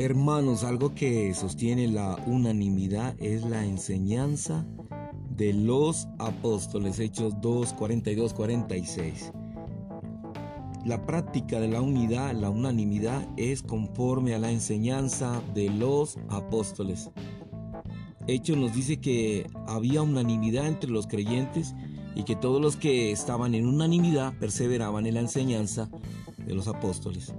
Hermanos, algo que sostiene la unanimidad es la enseñanza de los apóstoles, Hechos 2, 42, 46. La práctica de la unidad, la unanimidad, es conforme a la enseñanza de los apóstoles. Hechos nos dice que había unanimidad entre los creyentes y que todos los que estaban en unanimidad perseveraban en la enseñanza de los apóstoles.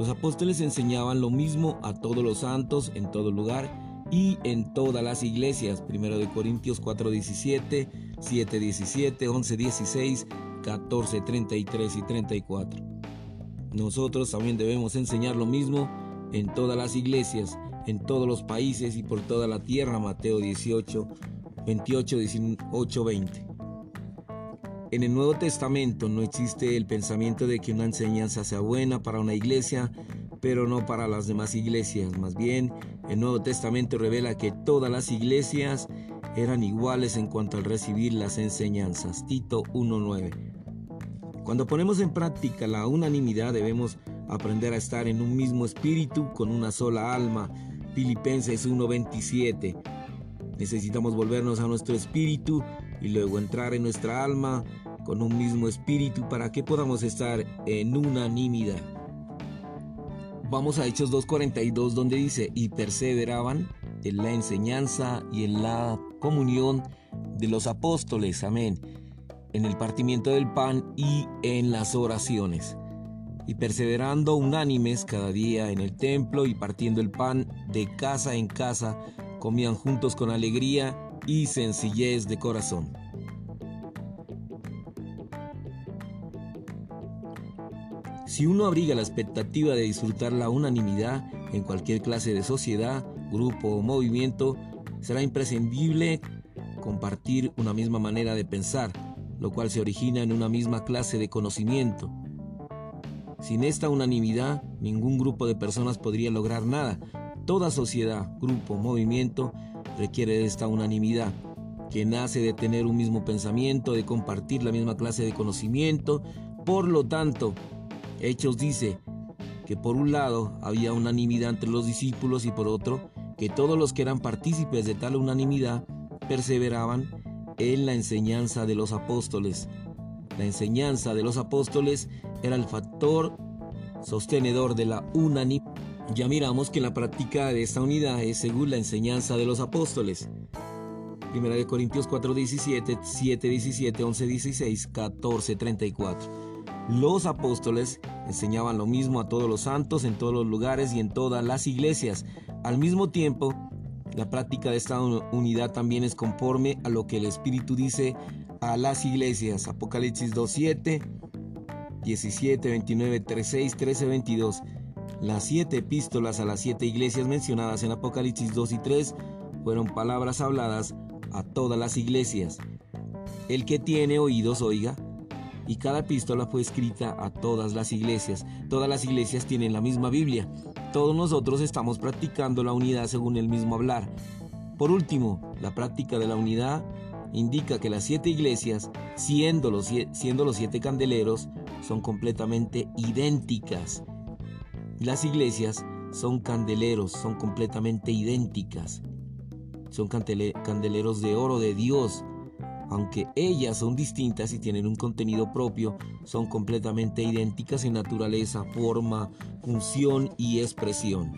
Los apóstoles enseñaban lo mismo a todos los santos en todo lugar y en todas las iglesias. Primero de Corintios 4:17, 7:17, 11:16, 14:33 y 34. Nosotros también debemos enseñar lo mismo en todas las iglesias, en todos los países y por toda la tierra. Mateo 18, 28, 18, 20. En el Nuevo Testamento no existe el pensamiento de que una enseñanza sea buena para una iglesia, pero no para las demás iglesias. Más bien, el Nuevo Testamento revela que todas las iglesias eran iguales en cuanto al recibir las enseñanzas. Tito 1.9. Cuando ponemos en práctica la unanimidad debemos aprender a estar en un mismo espíritu con una sola alma. Filipenses 1.27. Necesitamos volvernos a nuestro espíritu y luego entrar en nuestra alma con un mismo espíritu para que podamos estar en unanimidad. Vamos a Hechos 2.42 donde dice, y perseveraban en la enseñanza y en la comunión de los apóstoles, amén, en el partimiento del pan y en las oraciones. Y perseverando unánimes cada día en el templo y partiendo el pan de casa en casa, comían juntos con alegría y sencillez de corazón. Si uno abriga la expectativa de disfrutar la unanimidad en cualquier clase de sociedad, grupo o movimiento, será imprescindible compartir una misma manera de pensar, lo cual se origina en una misma clase de conocimiento. Sin esta unanimidad, ningún grupo de personas podría lograr nada. Toda sociedad, grupo, movimiento requiere esta unanimidad, que nace de tener un mismo pensamiento, de compartir la misma clase de conocimiento. Por lo tanto, Hechos dice que por un lado había unanimidad entre los discípulos y por otro que todos los que eran partícipes de tal unanimidad perseveraban en la enseñanza de los apóstoles. La enseñanza de los apóstoles era el factor sostenedor de la unanimidad. Ya miramos que la práctica de esta unidad es según la enseñanza de los apóstoles. Primera de Corintios 4:17, 7:17, 11:16, 14:34. Los apóstoles enseñaban lo mismo a todos los santos en todos los lugares y en todas las iglesias. Al mismo tiempo, la práctica de esta unidad también es conforme a lo que el Espíritu dice a las iglesias. Apocalipsis 2.7, 17, 29, 36, 13, 22. Las siete epístolas a las siete iglesias mencionadas en Apocalipsis 2 y 3 fueron palabras habladas a todas las iglesias. El que tiene oídos oiga y cada epístola fue escrita a todas las iglesias. Todas las iglesias tienen la misma Biblia. Todos nosotros estamos practicando la unidad según el mismo hablar. Por último, la práctica de la unidad indica que las siete iglesias, siendo los, siendo los siete candeleros, son completamente idénticas. Las iglesias son candeleros, son completamente idénticas. Son candeleros de oro de Dios, aunque ellas son distintas y tienen un contenido propio, son completamente idénticas en naturaleza, forma, función y expresión.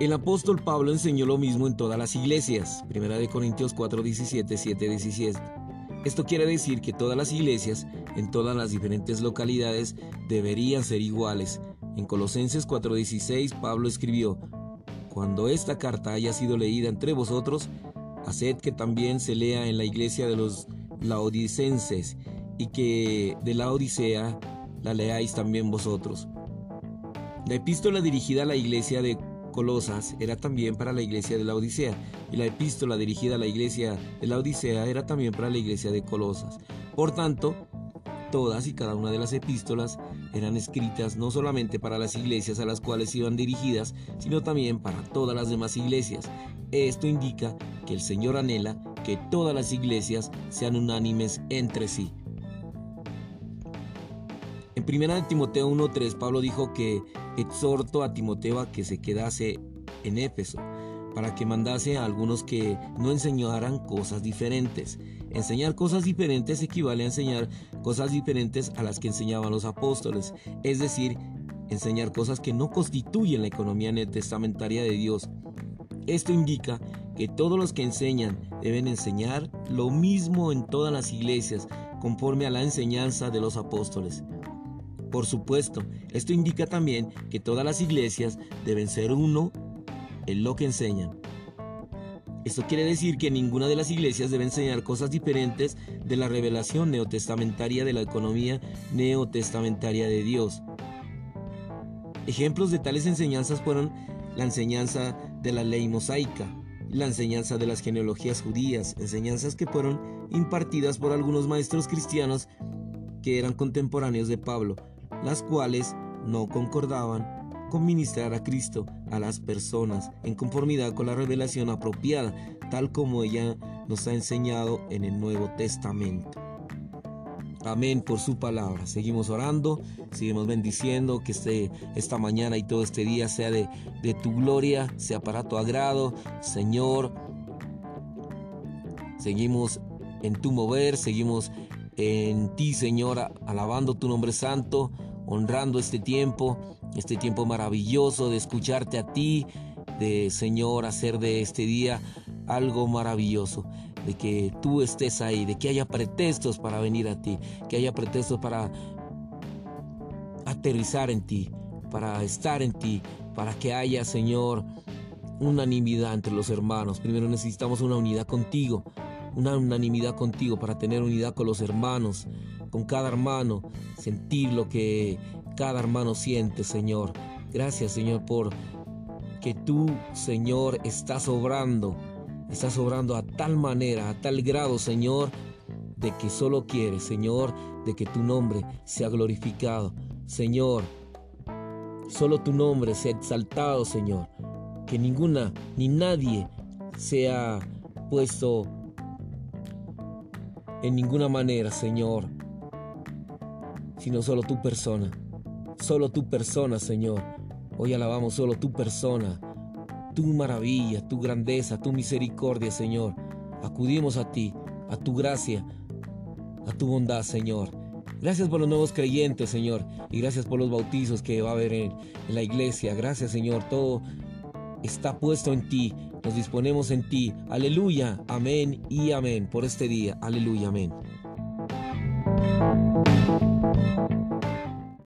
El apóstol Pablo enseñó lo mismo en todas las iglesias. Primera de Corintios 4, 17, 7, 17. Esto quiere decir que todas las iglesias en todas las diferentes localidades deberían ser iguales. En Colosenses 4:16 Pablo escribió, cuando esta carta haya sido leída entre vosotros, haced que también se lea en la iglesia de los laodicenses y que de la Odisea la leáis también vosotros. La epístola dirigida a la iglesia de Colosas era también para la iglesia de la Odisea y la epístola dirigida a la iglesia de la Odisea era también para la iglesia de Colosas. Por tanto, Todas y cada una de las epístolas eran escritas no solamente para las iglesias a las cuales iban dirigidas, sino también para todas las demás iglesias. Esto indica que el Señor anhela que todas las iglesias sean unánimes entre sí. En 1 Timoteo 1.3 Pablo dijo que exhortó a Timoteo a que se quedase en Éfeso para que mandase a algunos que no enseñaran cosas diferentes. Enseñar cosas diferentes equivale a enseñar cosas diferentes a las que enseñaban los apóstoles, es decir, enseñar cosas que no constituyen la economía testamentaria de Dios. Esto indica que todos los que enseñan deben enseñar lo mismo en todas las iglesias, conforme a la enseñanza de los apóstoles. Por supuesto, esto indica también que todas las iglesias deben ser uno en lo que enseñan. Esto quiere decir que ninguna de las iglesias debe enseñar cosas diferentes de la revelación neotestamentaria de la economía neotestamentaria de Dios. Ejemplos de tales enseñanzas fueron la enseñanza de la ley mosaica, la enseñanza de las genealogías judías, enseñanzas que fueron impartidas por algunos maestros cristianos que eran contemporáneos de Pablo, las cuales no concordaban con ministrar a Cristo a las personas en conformidad con la revelación apropiada, tal como ella nos ha enseñado en el Nuevo Testamento. Amén por su palabra. Seguimos orando, seguimos bendiciendo que este, esta mañana y todo este día sea de, de tu gloria, sea para tu agrado, Señor. Seguimos en tu mover, seguimos en ti, Señor, alabando tu nombre santo, honrando este tiempo, este tiempo maravilloso de escucharte a ti, de Señor, hacer de este día algo maravilloso, de que tú estés ahí, de que haya pretextos para venir a ti, que haya pretextos para aterrizar en ti, para estar en ti, para que haya, Señor, unanimidad entre los hermanos. Primero necesitamos una unidad contigo, una unanimidad contigo para tener unidad con los hermanos, con cada hermano, sentir lo que cada hermano siente, Señor. Gracias, Señor, por que tú, Señor, estás obrando, estás obrando a tal manera, a tal grado, Señor, de que solo quieres, Señor, de que tu nombre sea glorificado. Señor, solo tu nombre sea exaltado, Señor. Que ninguna ni nadie sea puesto en ninguna manera, Señor, sino solo tu persona. Solo tu persona, Señor. Hoy alabamos solo tu persona, tu maravilla, tu grandeza, tu misericordia, Señor. Acudimos a ti, a tu gracia, a tu bondad, Señor. Gracias por los nuevos creyentes, Señor. Y gracias por los bautizos que va a haber en, la iglesia. Gracias, Señor. Todo está puesto en ti. Nos disponemos en ti. Aleluya. Amén y amén. Por este día. Aleluya. Amén.